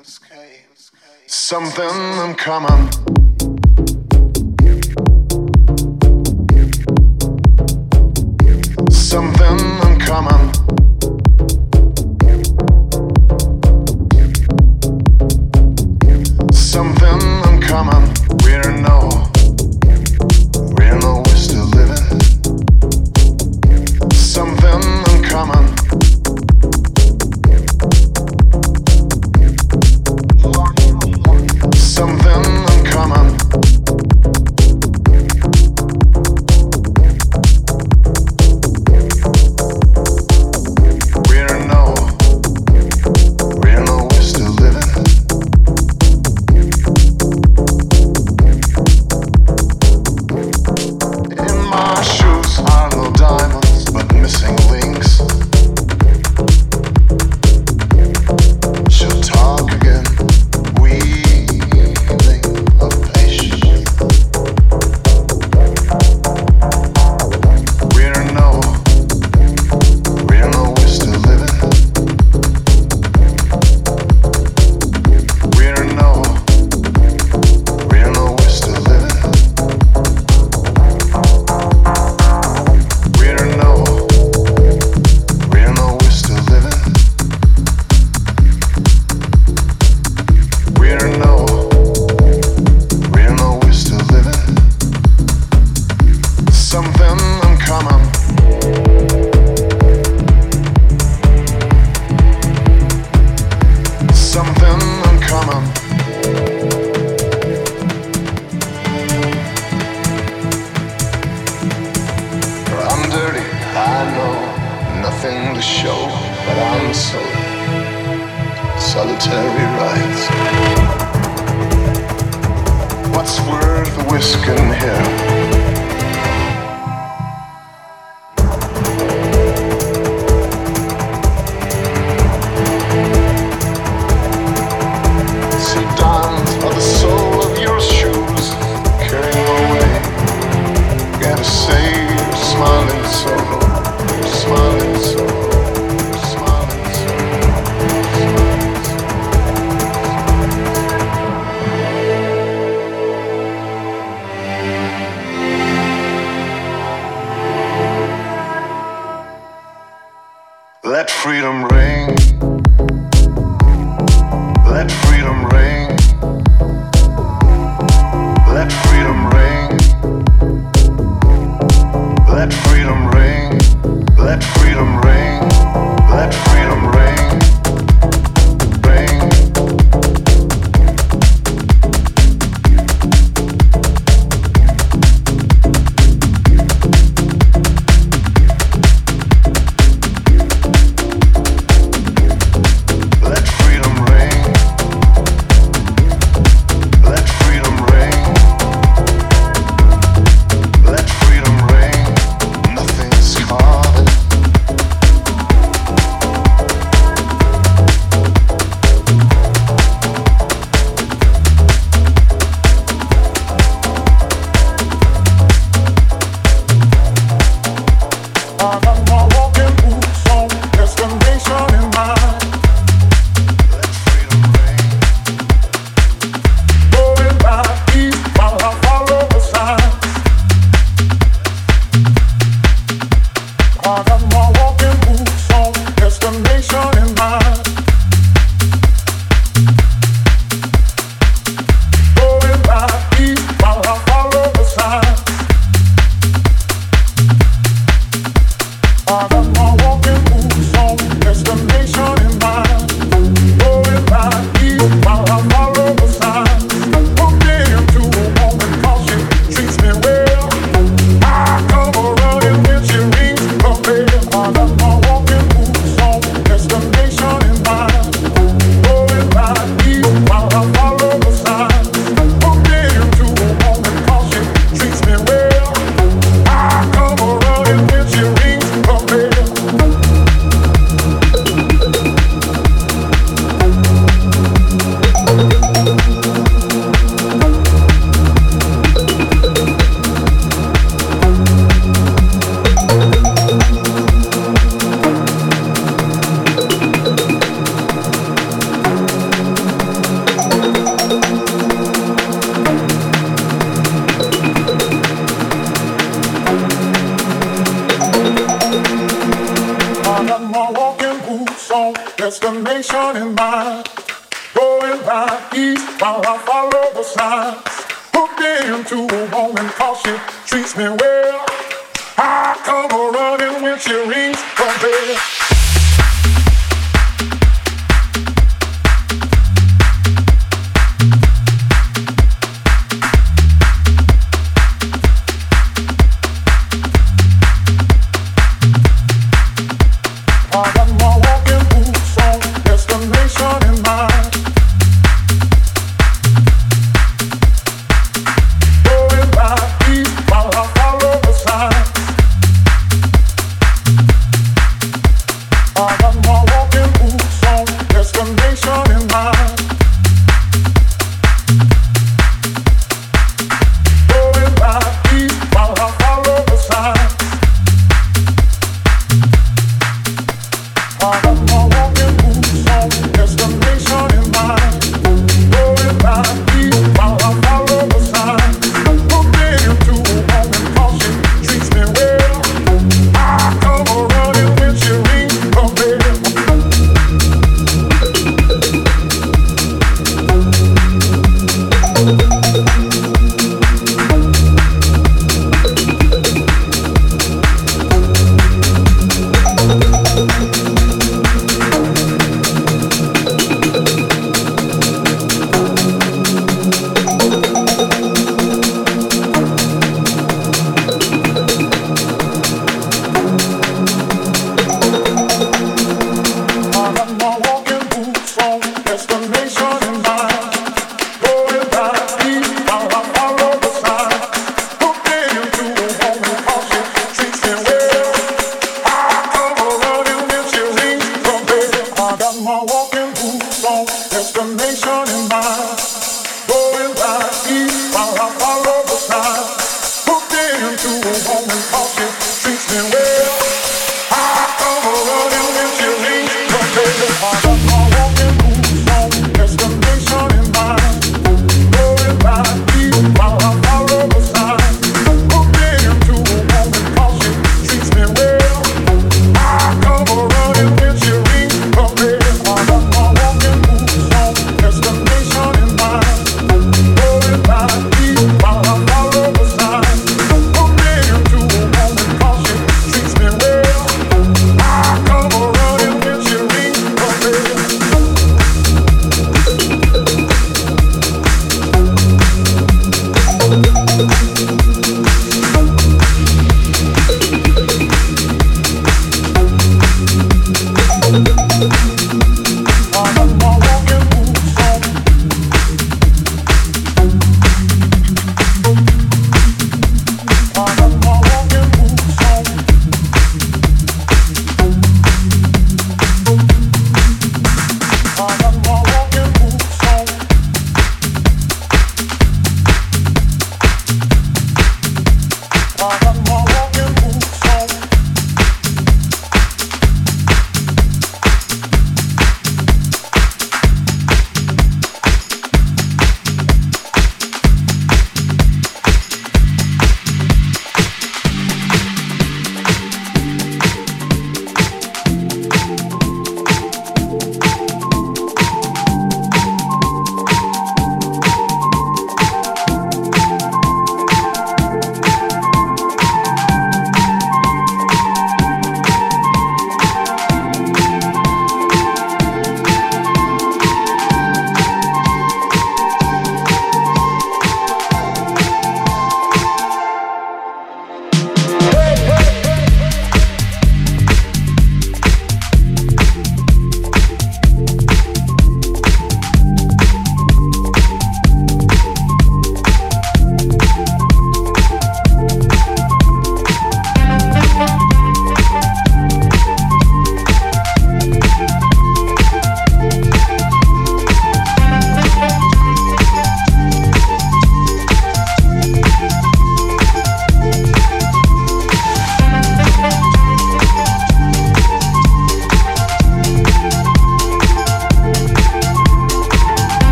Let freedom ring.